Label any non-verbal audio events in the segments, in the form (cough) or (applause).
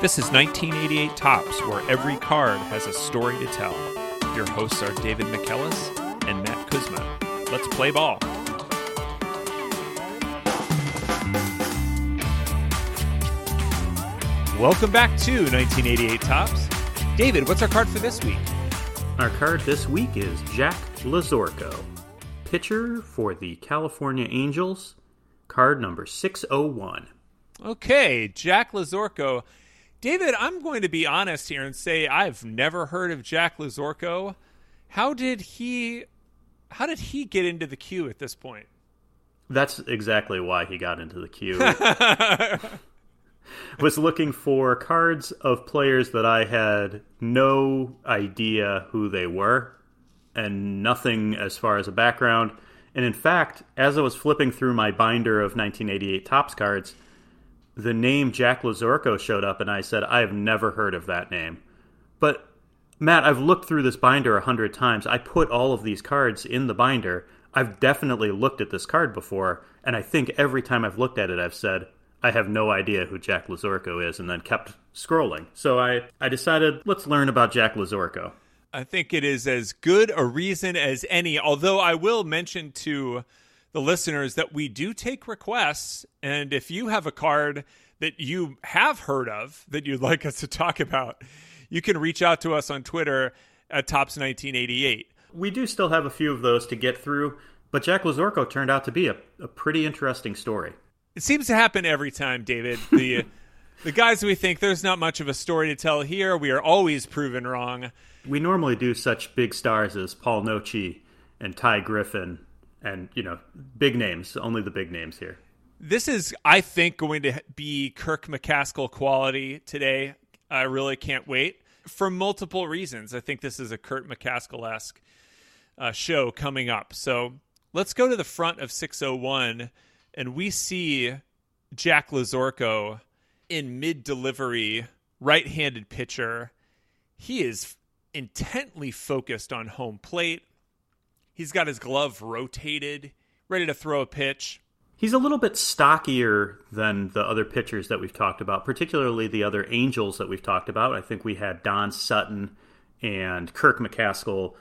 This is 1988 Topps, where every card has a story to tell. Your hosts are David McKellis and Matt Kuzma. Let's play ball. Welcome back to 1988 Topps. David, what's our card for this week? Our card this week is Jack Lazorko, pitcher for the California Angels, card number 601. Okay, Jack Lazorko. David, I'm going to be honest here and say I've never heard of Jack Lazorko. How did he how did he get into the queue at this point? That's exactly why he got into the queue. (laughs) was looking for cards of players that I had no idea who they were and nothing as far as a background. And in fact, as I was flipping through my binder of 1988 Topps cards, the name Jack Lazorko showed up, and I said, I have never heard of that name. But Matt, I've looked through this binder a hundred times. I put all of these cards in the binder. I've definitely looked at this card before, and I think every time I've looked at it, I've said, I have no idea who Jack Lazorko is, and then kept scrolling. So I, I decided, let's learn about Jack Lazorko. I think it is as good a reason as any, although I will mention to the listeners that we do take requests. And if you have a card that you have heard of that you'd like us to talk about, you can reach out to us on Twitter at Topps1988. We do still have a few of those to get through, but Jack Lazorko turned out to be a, a pretty interesting story. It seems to happen every time, David. The (laughs) the guys we think there's not much of a story to tell here, we are always proven wrong. We normally do such big stars as Paul Noce and Ty Griffin and, you know, big names, only the big names here. This is, I think, going to be Kirk McCaskill quality today. I really can't wait for multiple reasons. I think this is a Kirk McCaskill esque uh, show coming up. So let's go to the front of 601 and we see Jack Lazorko in mid delivery, right handed pitcher. He is intently focused on home plate. He's got his glove rotated, ready to throw a pitch. He's a little bit stockier than the other pitchers that we've talked about, particularly the other Angels that we've talked about. I think we had Don Sutton and Kirk McCaskill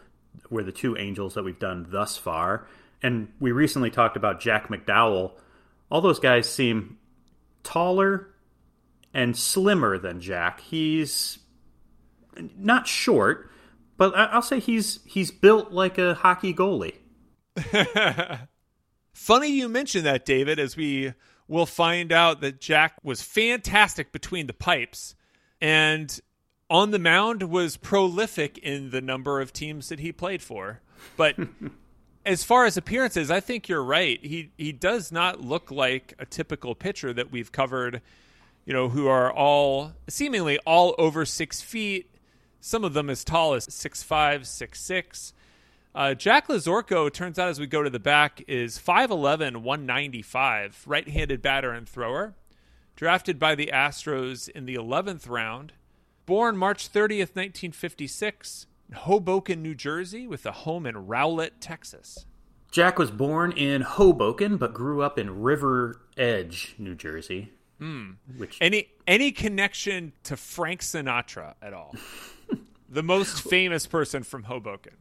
were the two Angels that we've done thus far. And we recently talked about Jack McDowell. All those guys seem taller and slimmer than Jack. He's not short, but I'll say he's he's built like a hockey goalie. (laughs) Funny you mention that, David, as we will find out that Jack was fantastic between the pipes and on the mound was prolific in the number of teams that he played for. But (laughs) as far as appearances, I think you're right. He he does not look like a typical pitcher that we've covered, you know, who are all seemingly all over six feet, some of them as tall as six five, six six. Uh, Jack Lazorko, turns out as we go to the back, is 5'11, 195, right handed batter and thrower. Drafted by the Astros in the 11th round. Born March 30th, 1956, in Hoboken, New Jersey, with a home in Rowlett, Texas. Jack was born in Hoboken, but grew up in River Edge, New Jersey. Mm. Which any any connection to Frank Sinatra at all? (laughs) the most famous person from Hoboken.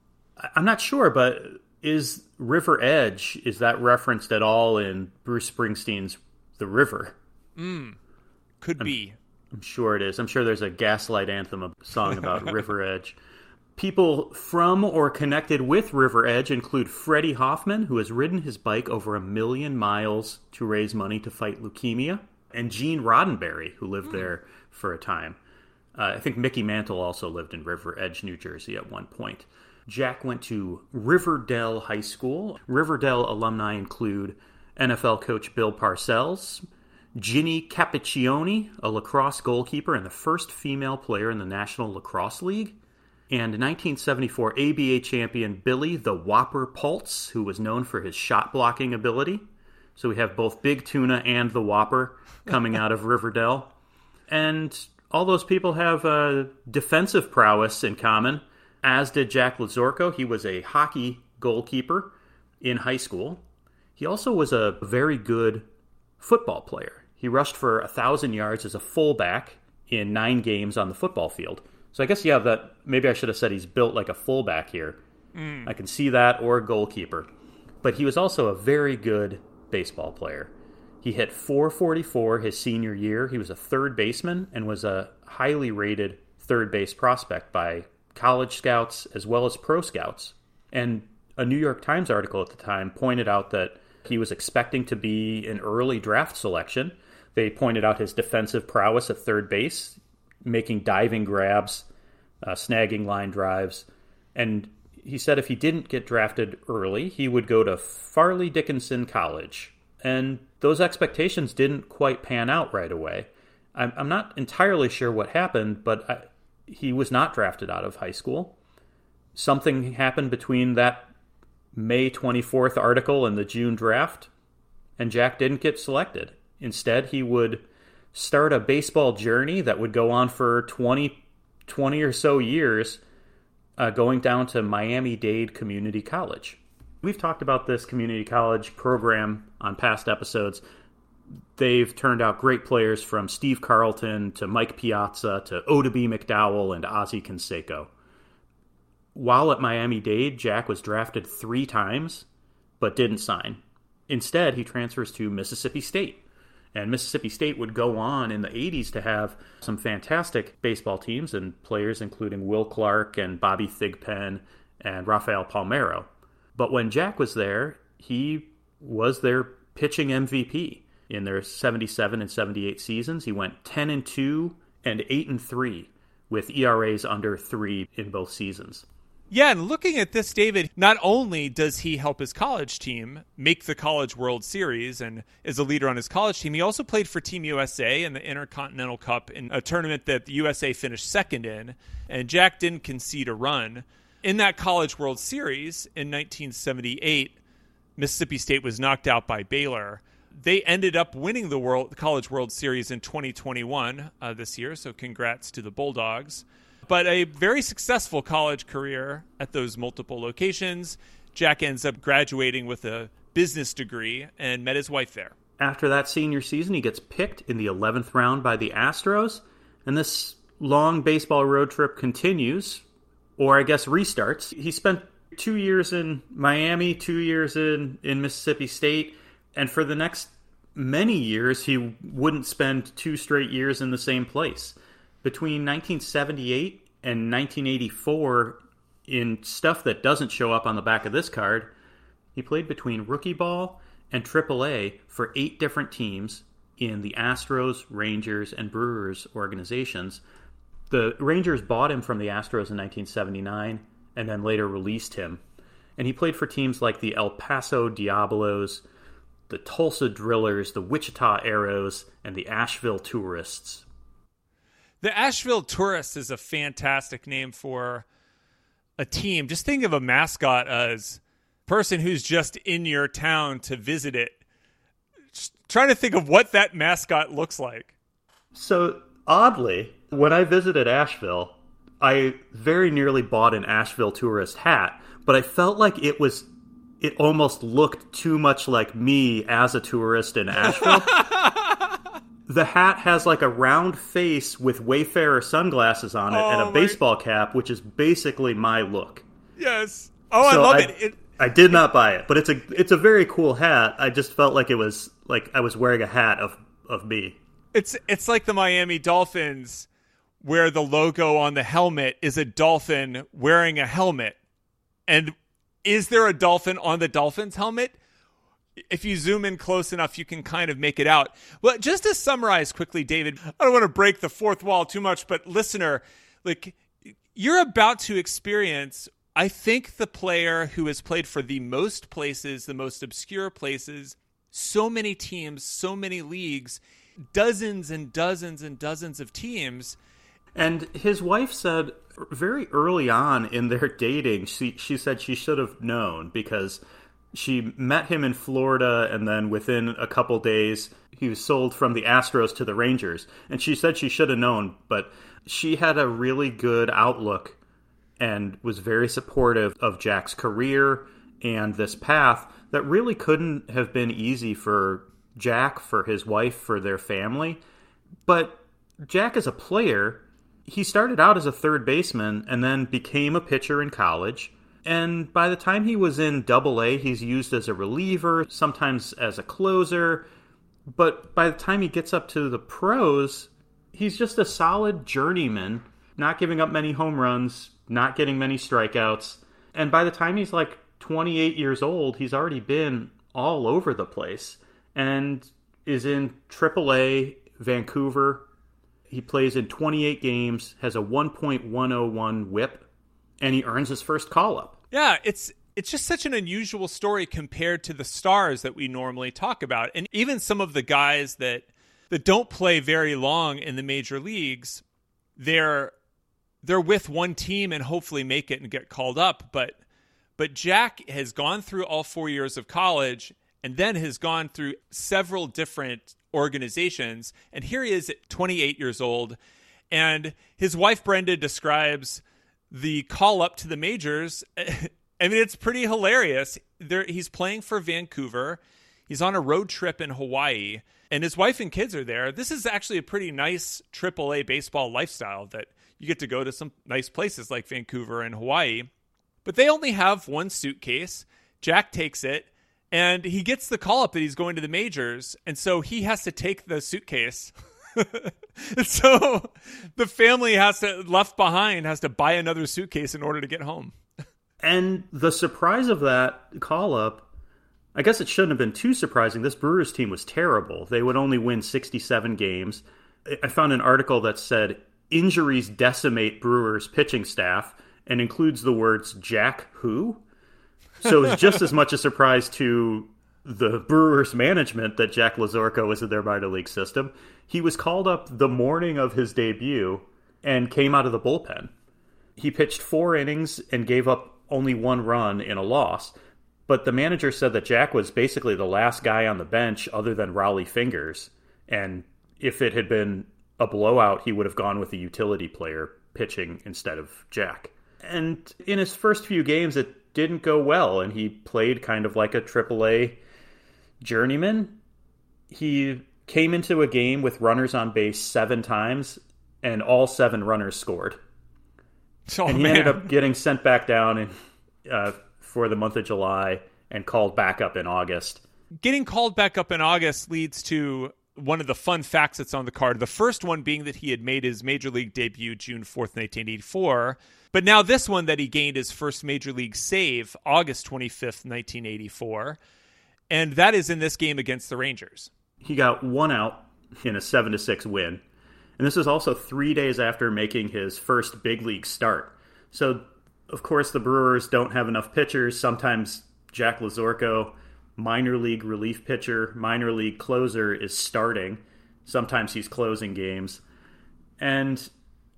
I'm not sure, but is River Edge is that referenced at all in Bruce Springsteen's The River? Mm, could I'm, be. I'm sure it is. I'm sure there's a Gaslight Anthem song about (laughs) River Edge. People from or connected with River Edge include Freddie Hoffman, who has ridden his bike over a million miles to raise money to fight leukemia, and Gene Roddenberry, who lived mm. there for a time. Uh, I think Mickey Mantle also lived in River Edge, New Jersey at one point. Jack went to River Dell High School. River Dell alumni include NFL coach Bill Parcells, Ginny Capicchioni, a lacrosse goalkeeper and the first female player in the National Lacrosse League, and 1974 ABA champion Billy the Whopper Paultz, who was known for his shot blocking ability. So we have both Big Tuna and the Whopper coming out of (laughs) River Dell. And all those people have uh, defensive prowess in common as did Jack Lazorko. He was a hockey goalkeeper in high school. He also was a very good football player. He rushed for a thousand yards as a fullback in nine games on the football field. So I guess you have that. Maybe I should have said he's built like a fullback here. Mm. I can see that, or a goalkeeper. But he was also a very good baseball player. He hit 444 his senior year. He was a third baseman and was a highly rated third base prospect by college scouts as well as pro scouts. And a New York Times article at the time pointed out that he was expecting to be an early draft selection. They pointed out his defensive prowess at third base, making diving grabs, uh, snagging line drives. And he said if he didn't get drafted early, he would go to Fairleigh Dickinson College. And those expectations didn't quite pan out right away. I'm, I'm not entirely sure what happened, but I, he was not drafted out of high school. Something happened between that May 24th article and the June draft, and Jack didn't get selected. Instead, he would start a baseball journey that would go on for 20, 20 or so years, uh, going down to Miami Dade Community College. We've talked about this community college program on past episodes. They've turned out great players from Steve Carlton to Mike Piazza to Oddibe McDowell and Ozzie Canseco. While at Miami Dade, Jack was drafted three times, but didn't sign. Instead, he transfers to Mississippi State. And Mississippi State would go on in the 80s to have some fantastic baseball teams and players, including Will Clark and Bobby Thigpen and Rafael Palmeiro. But when Jack was there, he was their pitching MVP in their 77 and 78 seasons. He went 10 and 2 and 8 and 3 with ERAs under 3 in both seasons. Yeah, and looking at this, David, not only does he help his college team make the College World Series and is a leader on his college team, he also played for Team USA in the Intercontinental Cup in a tournament that the USA finished second in, and Jack didn't concede a run. In that College World Series in 1978, Mississippi State was knocked out by Baylor. They ended up winning the World College World Series in 2021 uh, this year, so congrats to the Bulldogs but a very successful college career at those multiple locations. Jack ends up graduating with a business degree and met his wife there. After that senior season, he gets picked in the 11th round by the Astros, and this long baseball road trip continues, or I guess restarts. He spent two years in Miami, two years in, in Mississippi State, and for the next many years, he wouldn't spend two straight years in the same place between 1978 and 1984 in stuff that doesn't show up on the back of this card. He played between rookie ball and AAA for eight different teams in the Astros, Rangers, and Brewers organizations. The Rangers bought him from the Astros in 1979 and then later released him. And he played for teams like the El Paso Diablos, the Tulsa Drillers, the Wichita Arrows, and the Asheville Tourists. The Asheville Tourists is a fantastic name for a team. Just think of a mascot as person who's just in your town to visit it. Just trying to think of what that mascot looks like. So oddly, when I visited Asheville, I very nearly bought an Asheville tourist hat, but I felt like it was it almost looked too much like me as a tourist in Asheville. (laughs) the hat has like a round face with Wayfarer sunglasses on it oh, and a oh baseball cap, which is basically my look. Yes. Oh, so I love I, it. it. I did not buy it, but it's a it's a very cool hat. I just felt like it was like I was wearing a hat of of me. It's it's like the Miami Dolphins where the logo on the helmet is a dolphin wearing a helmet. And is there a dolphin on the Dolphins helmet? if you zoom in close enough, you can kind of make it out. Well, just to summarize quickly, David, I don't want to break the fourth wall too much, but listener, like you're about to experience, I think, the player who has played for the most places, the most obscure places, so many teams, so many leagues, dozens and dozens and dozens of teams. And his wife said very early on in their dating, she, she said she should have known because she met him in Florida, and then within a couple days, he was sold from the Astros to the Rangers. And she said she should have known, but she had a really good outlook and was very supportive of Jack's career and this path that really couldn't have been easy for Jack, for his wife, for their family. But Jack as a player, he started out as a third baseman and then became a pitcher in college. And by the time he was in double A, he's used as a reliever, sometimes as a closer. But by the time he gets up to the pros, he's just a solid journeyman, not giving up many home runs, not getting many strikeouts. And by the time he's like 28 years old, he's already been all over the place and is in AAA Vancouver. He plays in 28 games, has a 1.101 whip, and he earns his first call up. Yeah, it's it's just such an unusual story compared to the stars that we normally talk about. And even some of the guys that that don't play very long in the major leagues, they're they're with one team and hopefully make it and get called up, but but Jack has gone through all 4 years of college and then has gone through several different organizations and here he is at 28 years old and his wife Brenda describes the call up to the majors (laughs) I mean, it's pretty hilarious. There, he's playing for Vancouver. He's on a road trip in Hawaii, and his wife and kids are there. This is actually a pretty nice AAA baseball lifestyle that you get to go to some nice places like Vancouver and Hawaii. But they only have one suitcase. Jack takes it, and he gets the call up that he's going to the majors, and so he has to take the suitcase. (laughs) so the family has to left behind has to buy another suitcase in order to get home. And the surprise of that call up, I guess it shouldn't have been too surprising. This Brewers team was terrible. They would only win 67 games. I found an article that said injuries decimate Brewers pitching staff and includes the words Jack who. So it was just as much a surprise to the Brewers management that Jack Lazorko was in their minor league system. He was called up the morning of his debut and came out of the bullpen. He pitched four innings and gave up only one run in a loss. But the manager said that Jack was basically the last guy on the bench other than Rollie Fingers. And if it had been a blowout, he would have gone with the utility player pitching instead of Jack. And in his first few games, it didn't go well, and he played kind of like a AAA journeyman. He came into a game with runners on base seven times, and all seven runners scored. Oh, and he man. ended up getting sent back down in, uh, for the month of July and called back up in August. Getting called back up in August leads to one of the fun facts that's on the card. The first one being that he had made his major league debut June 4th, 1984. But now this one that he gained his first major league save August 25th, 1984. And that is in this game against the Rangers. He got one out in a 7 to 6 win. And this is also three days after making his first big league start. So, of course, the Brewers don't have enough pitchers. Sometimes Jack Lazorko, minor league relief pitcher, minor league closer, is starting. Sometimes he's closing games. And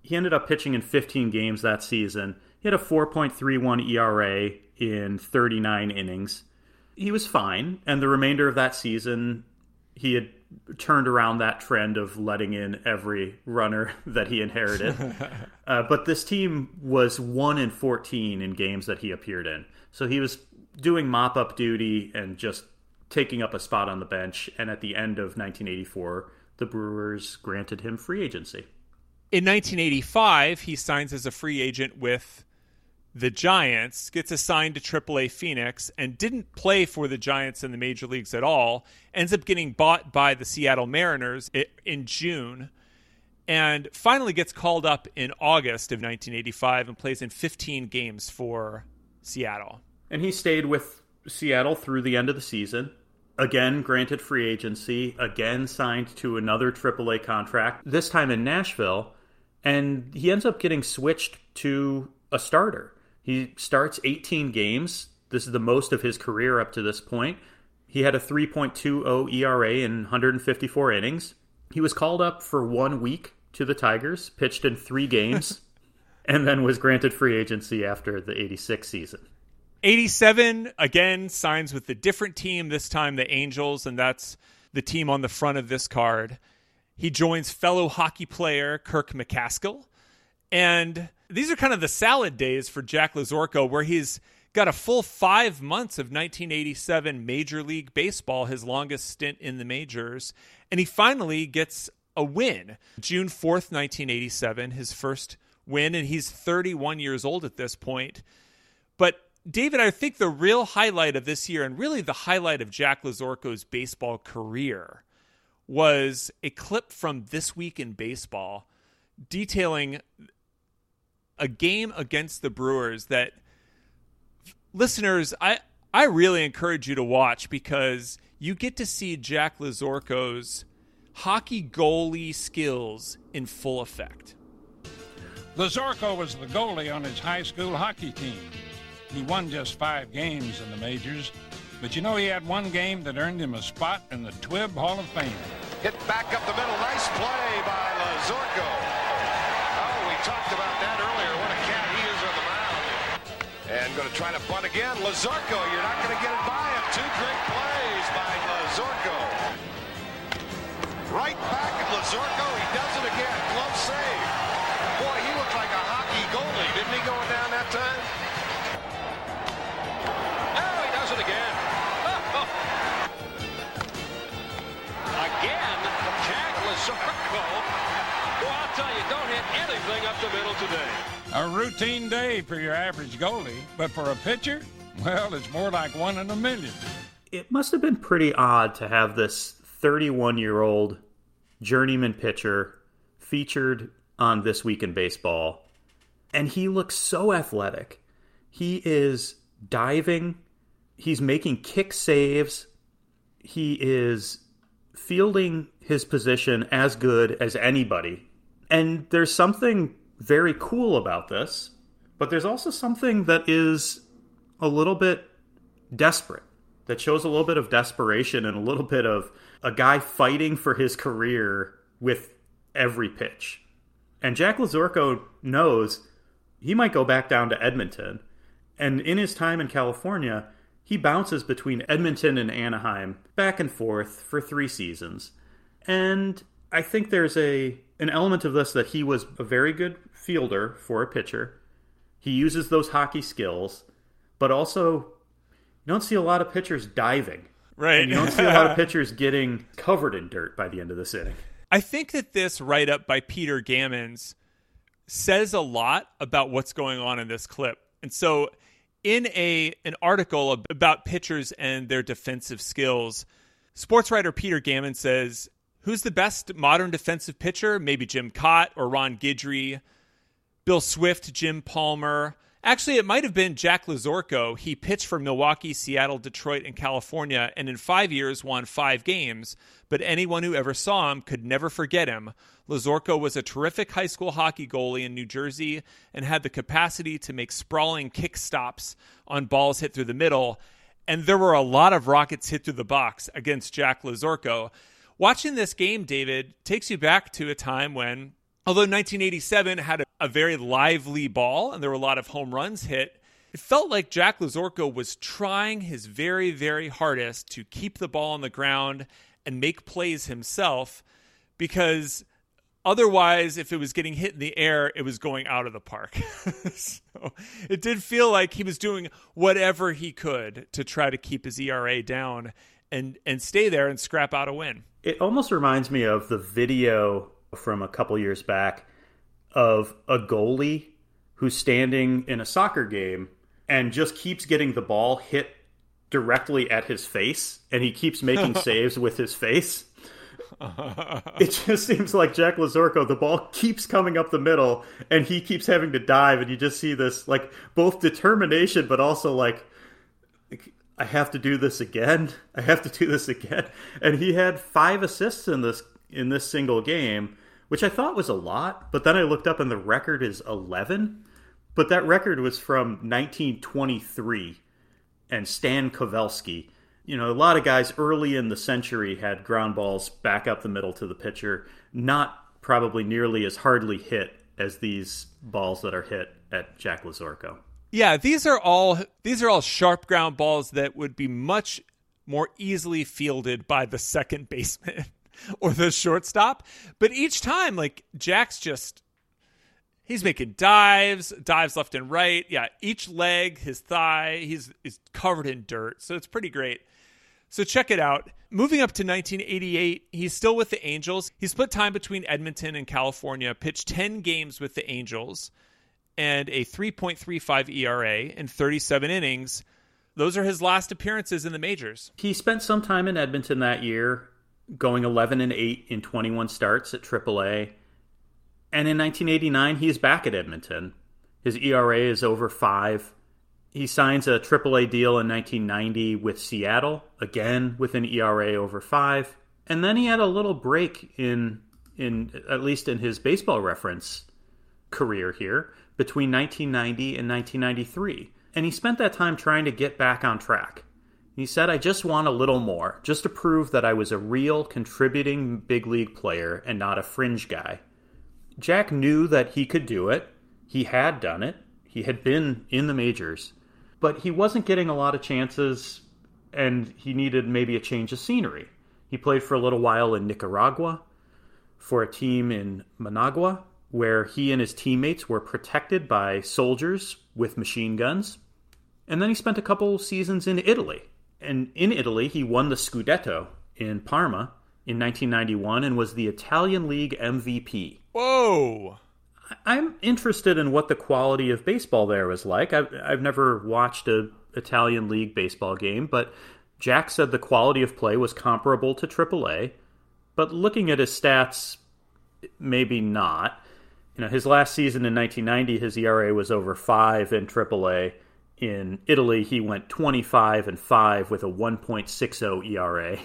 he ended up pitching in 15 games that season. He had a 4.31 ERA in 39 innings. He was fine. And the remainder of that season, he had turned around that trend of letting in every runner (laughs) that he inherited. (laughs) uh, but this team was 1 in 14 in games that he appeared in. So he was doing mop up duty and just taking up a spot on the bench. And at the end of 1984, the Brewers granted him free agency. In 1985, he signs as a free agent with the Giants, gets assigned to AAA Phoenix, and didn't play for the Giants in the major leagues at all. Ends up getting bought by the Seattle Mariners in June, and finally gets called up in August of 1985 and plays in 15 games for Seattle. And he stayed with Seattle through the end of the season. Again, granted free agency, again signed to another AAA contract, this time in Nashville, and he ends up getting switched to a starter. He starts 18 games. This is the most of his career up to this point. He had a 3.20 ERA in 154 innings. He was called up for one week to the Tigers, pitched in three games, (laughs) and then was granted free agency after the 86 season. 87 again signs with a different team, this time the Angels, and that's the team on the front of this card. He joins fellow hockey player Kirk McCaskill. And these are kind of the salad days for Jack Lazorko, where he's got a full five months of 1987 Major League Baseball, his longest stint in the majors. And he finally gets a win. June 4th, 1987, his first win, and he's 31 years old at this point. But David, I think the real highlight of this year, and really the highlight of Jack Lazorko's baseball career, was a clip from This Week in Baseball detailing a game against the Brewers that listeners, I, I really encourage you to watch because you get to see Jack Lazorko's hockey goalie skills in full effect. Lazorko was the goalie on his high school hockey team. He won just five games in the majors, but you know he had one game that earned him a spot in the Twib Hall of Fame. Hit back up the middle. Nice play by Lazorko. Oh, we talked about that earlier. What a cat he is on the mound. And going to try to bunt again. Lazorko, you're not going to get it by him. Two great plays by Lazorko. Right back at Lazorko. He does it again. Glove save. Boy, he looked like a hockey goalie, didn't he, going down that time? Lazorko. (laughs) Well, I'll tell you, don't hit anything up the middle today. A routine day for your average goalie, but for a pitcher, (laughs) well, it's more like one in a million. It must have been pretty odd to have this 31 year old journeyman pitcher featured on This Week in Baseball. And he looks so athletic. He is diving, he's making kick saves, he is fielding his position as good as anybody. And there's something very cool about this, but there's also something that is a little bit desperate, that shows a little bit of desperation and a little bit of a guy fighting for his career with every pitch. And Jack Lazorko knows he might go back down to Edmonton. And in his time in California, he bounces between Edmonton and Anaheim back and forth for three seasons. And I think there's a an element of this that he was a very good fielder for a pitcher. He uses those hockey skills, but also you don't see a lot of pitchers diving. Right. And you don't see a lot of (laughs) pitchers getting covered in dirt by the end of the inning. I think that this write up by Peter Gammons says a lot about what's going on in this clip. And so in a an article about pitchers and their defensive skills, sports writer Peter Gammon says, "Who's the best modern defensive pitcher? Maybe Jim Kaat or Ron Guidry, Bill Swift, Jim Palmer." Actually, it might have been Jack Lazorko. He pitched for Milwaukee, Seattle, Detroit, and California, and in five years won five games. But anyone who ever saw him could never forget him. Lazorko was a terrific high school hockey goalie in New Jersey and had the capacity to make sprawling kick stops on balls hit through the middle. And there were a lot of rockets hit through the box against Jack Lazorko. Watching this game, David, takes you back to a time when although 1987 had a, a, very lively ball and there were a lot of home runs hit, it felt like Jack Lazorko was trying his very, very hardest to keep the ball on the ground and make plays himself because otherwise, if it was getting hit in the air, it was going out of the park. (laughs) so it did feel like he was doing whatever he could to try to keep his ERA down and, and stay there and scrap out a win. It almost reminds me of the video from a couple years back of a goalie who's standing in a soccer game and just keeps getting the ball hit directly at his face and he keeps making (laughs) saves with his face. it just seems like Jack Lazorko, the ball keeps coming up the middle and he keeps having to dive and you just see this like both determination but also like I have to do this again. I have to do this again. And he had five assists in this in this single game, which I thought was a lot, but then I looked up and the record is 11. But that record was from 1923 and Stan Coveleski. You know, a lot of guys early in the century had ground balls back up the middle to the pitcher, not probably nearly as hardly hit as these balls that are hit at Jack Lazorko. Yeah, these are all these are all sharp ground balls that would be much more easily fielded by the second baseman. (laughs) (laughs) or the shortstop. But each time, like Jack's just he's making dives, dives left and right. Yeah, each leg, his thigh, he's is covered in dirt. So it's pretty great. So check it out. Moving up to 1988, he's still with the Angels. He split time between Edmonton and California, pitched 10 games with the Angels, and a 3.35 ERA in 37 innings. Those are his last appearances in the majors. He spent some time in Edmonton that year, going 11 and 8 in 21 starts at AAA. And in 1989, he's back at Edmonton. His ERA is over 5. He signs a AAA deal in 1990 with Seattle, again with an ERA over 5. And then he had a little break in in at least in his baseball reference career here between 1990 and 1993 and he spent that time trying to get back on track. He said, I just want a little more, just to prove that I was a real contributing big league player and not a fringe guy. Jack knew that he could do it. He had done it. He had been in the majors. But he wasn't getting a lot of chances, and he needed maybe a change of scenery. He played for a little while in Nicaragua for a team in Managua, where he and his teammates were protected by soldiers with machine guns. And then he spent a couple seasons in Italy. And in Italy, he won the Scudetto in Parma in 1991 and was the Italian League MVP. Whoa! I'm interested in what the quality of baseball there was like. I've, I've never watched a Italian League baseball game, but Jack said the quality of play was comparable to AAA. But looking at his stats, maybe not. You know, his last season in 1990, his ERA was over five in AAA. In Italy, he went 25 and five with a 1.60 ERA,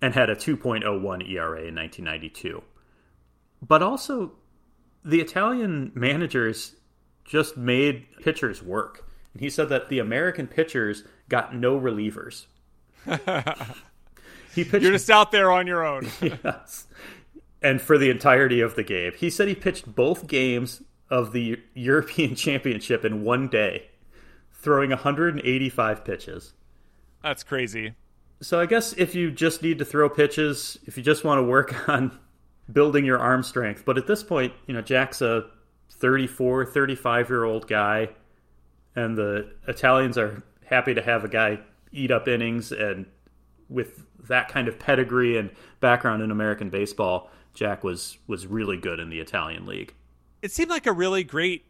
and had a 2.01 ERA in 1992. But also, the Italian managers just made pitchers work. And he said that the American pitchers got no relievers. (laughs) he pitched, You're just out there on your own. (laughs) yes and for the entirety of the game. He said he pitched both games of the European (laughs) Championship in one day, throwing 185 pitches. That's crazy. So I guess if you just need to throw pitches, if you just want to work (laughs) on building your arm strength, but at this point, you know, Jack's a 34, 35 year old guy, and the Italians are happy to have a guy eat up innings and with that kind of pedigree and background in American baseball, Jack was was really good in the Italian league. It seemed like a really great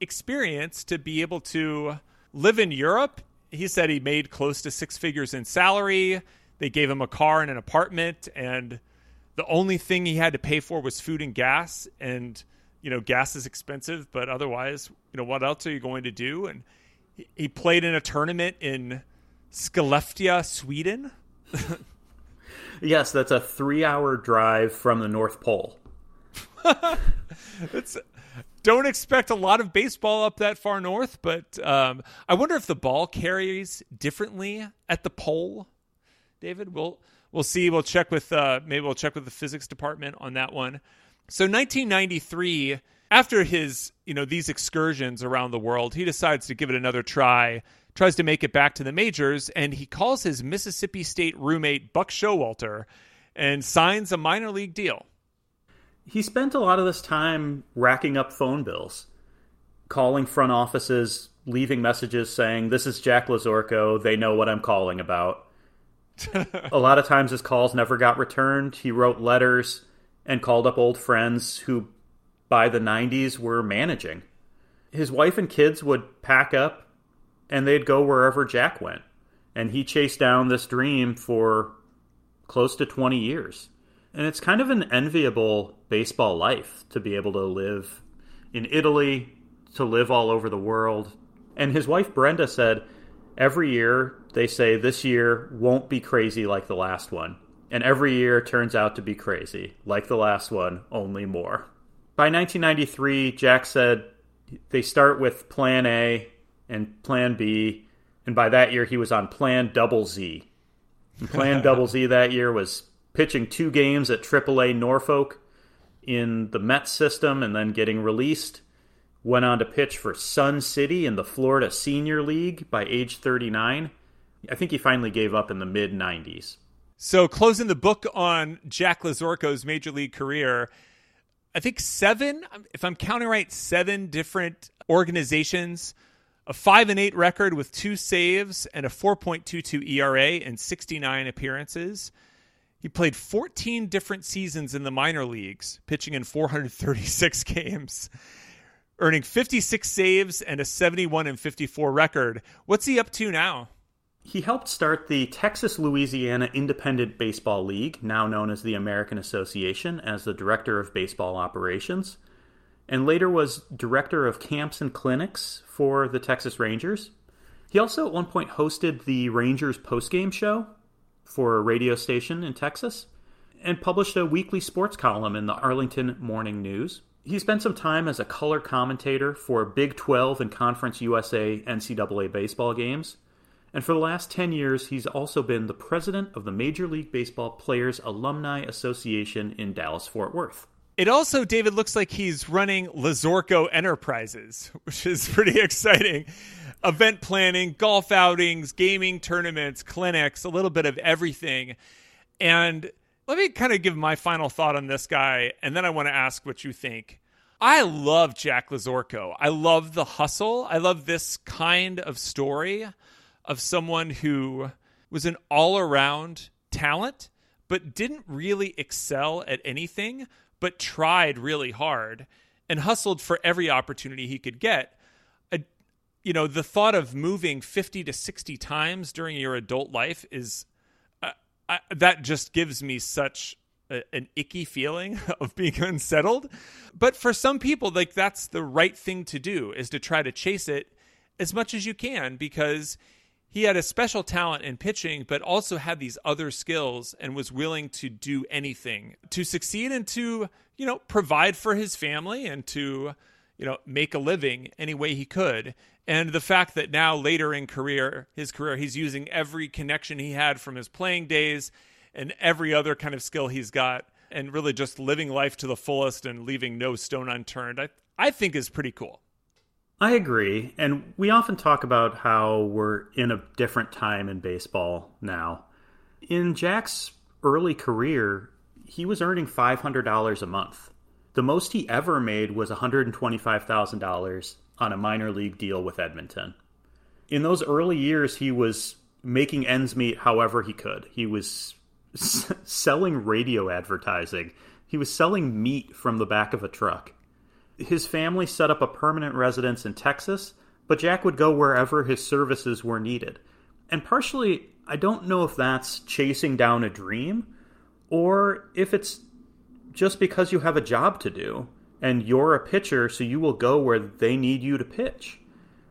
experience to be able to live in Europe. He said he made close to six figures in salary. They gave him a car and an apartment, and the only thing he had to pay for was food and gas. And you know, gas is expensive, but otherwise, you know, what else are you going to do? And he played in a tournament in Skellefteå, Sweden. (laughs) Yes, that's a three-hour drive from the North Pole. (laughs) it's don't expect a lot of baseball up that far north, but um, I wonder if the ball carries differently at the pole. David, we'll we'll see. We'll check with uh, maybe we'll check with the physics department on that one. So 1993, after his you know these excursions around the world, he decides to give it another try tries to make it back to the majors, and he calls his Mississippi State roommate Buck Showalter and signs a minor league deal. He spent a lot of this time racking up phone bills, calling front offices, leaving messages saying, This is Jack Lazorko. They know what I'm calling about. (laughs) a lot of times his calls never got returned. He wrote letters and called up old friends who, by the 90s, were managing. His wife and kids would pack up and they'd go wherever Jack went. And he chased down this dream for close to 20 years. And it's kind of an enviable baseball life to be able to live in Italy, to live all over the world. And his wife Brenda said, every year they say this year won't be crazy like the last one. And every year turns out to be crazy, like the last one, only more. By 1993, Jack said they start with plan A, and Plan B, and by that year he was on Plan Double Z. And Plan (laughs) Double Z that year was pitching two games at AAA Norfolk in the Mets system and then getting released. Went on to pitch for Sun City in the Florida Senior League by age 39. I think he finally gave up in the mid 90s. So, closing the book on Jack Lazorko's major league career, I think seven, if I'm counting right, seven different organizations a 5 and 8 record with two saves and a 4.22 ERA in 69 appearances. He played 14 different seasons in the minor leagues, pitching in 436 (laughs) games, earning 56 saves and a 71 and 54 record. What's he up to now? He helped start the Texas Louisiana Independent Baseball League, now known as the American Association, as the director of baseball operations, and later was director of camps and clinics for the Texas Rangers. He also at one point hosted the Rangers postgame show for a radio station in Texas and published a weekly sports column in the Arlington Morning News. He spent some time as a color commentator for Big 12 and Conference USA NCAA baseball games and for the last 10 years, he's also been the president of the Major League Baseball Players Alumni Association in Dallas Fort Worth. It also, David, looks like he's running Lazorko Enterprises, which is pretty (laughs) exciting. Event planning, golf outings, gaming tournaments, clinics, a little bit of everything. And let me kind of give my final thought on this guy, and then I want to ask what you think. I love Jack Lazorko. I love the hustle. I love this kind of story of someone who was an all around talent, but didn't really excel at anything, but tried really hard and hustled for every opportunity he could get. You know, the thought of moving 50 to 60 times during your adult life is uh, I, that just gives me such a, an icky feeling (laughs) of being unsettled. But for some people, like that's the right thing to do is to try to chase it as much as you can because he had a special talent in pitching, but also had these other skills and was willing to do anything to succeed and to, you know, provide for his family and to, you know, make a living any way he could. And the fact that now later in career, his career, he's using every connection he had from his playing days and every other kind of skill he's got and really just living life to the fullest and leaving no stone unturned, I, I think is pretty cool. I agree. And we often talk about how we're in a different time in baseball now. In Jack's early career, he was earning $500 a month. The most he ever made was $125,000 on a minor league deal with Edmonton. In those early years, he was making ends meet however he could. He was s- (laughs) selling radio advertising, he was selling meat from the back of a truck his family set up a permanent residence in Texas, but Jack would go wherever his services were needed. And partially, I don't know if that's chasing down a dream or if it's just because you have a job to do and you're a pitcher, so you will go where they need you to pitch.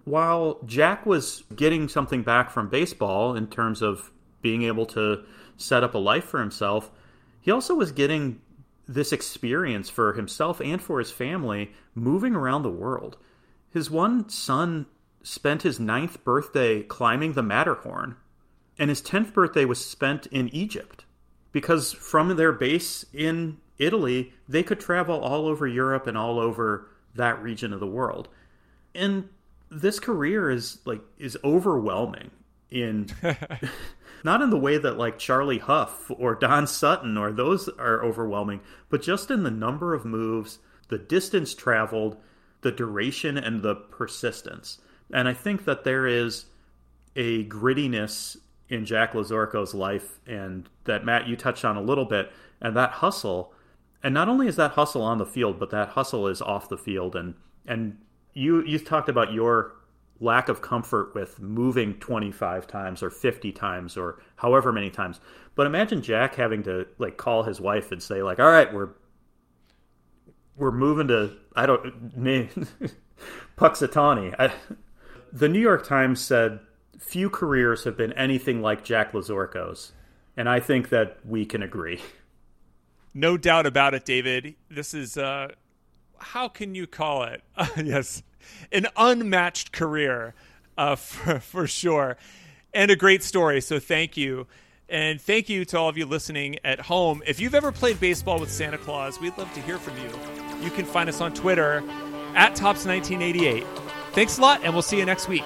While Jack was getting something back from baseball in terms of being able to set up a life for himself, he also was getting this experience for himself and for his family moving around the world. His one son spent his ninth birthday climbing the Matterhorn, and his 10th birthday was spent in Egypt because from their base in Italy, they could travel all over Europe and all over that region of the world. And this career is like is overwhelming in (laughs) (laughs) not in the way that like Charlie Hough or Don Sutton or those are overwhelming, but just in the number of moves, the distance traveled, the duration, and the persistence. And I think that there is a grittiness in Jack Lazorko's life, and that Matt you touched on a little bit, and that hustle. And not only is that hustle on the field, but that hustle is off the field. And and you you talked about your lack of comfort with moving 25 times or 50 times or however many times. But imagine Jack having to like call his wife and say like, "All right, we're we're moving to I don't (laughs) Punxsutawney." I, the New York Times said few careers have been anything like Jack Lazorko's, and I think that we can agree. (laughs) No doubt about it, David. This is uh how can you call it? Uh, (laughs) yes, an unmatched career uh, (laughs) for, for sure, and a great story. So thank you. And thank you to all of you listening at home. If you've ever played baseball with Santa Claus, we'd love to hear from you. You can find us on Twitter at Topps1988. Thanks a lot, and we'll see you next week.